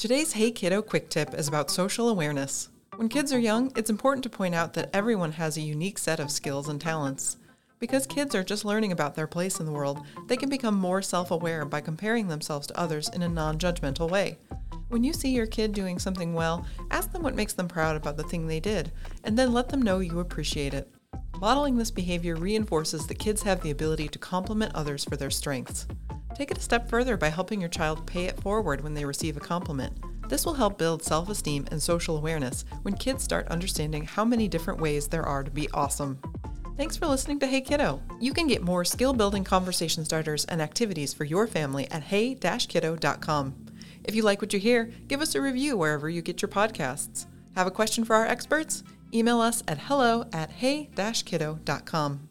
Today's Hey Kiddo Quick Tip is about social awareness. When kids are young, it's important to point out that everyone has a unique set of skills and talents. Because kids are just learning about their place in the world, they can become more self aware by comparing themselves to others in a non judgmental way. When you see your kid doing something well, ask them what makes them proud about the thing they did, and then let them know you appreciate it. Modeling this behavior reinforces that kids have the ability to compliment others for their strengths. Take it a step further by helping your child pay it forward when they receive a compliment. This will help build self esteem and social awareness when kids start understanding how many different ways there are to be awesome. Thanks for listening to Hey Kiddo. You can get more skill building conversation starters and activities for your family at hey kiddo.com. If you like what you hear, give us a review wherever you get your podcasts. Have a question for our experts? Email us at hello at hey kiddo.com.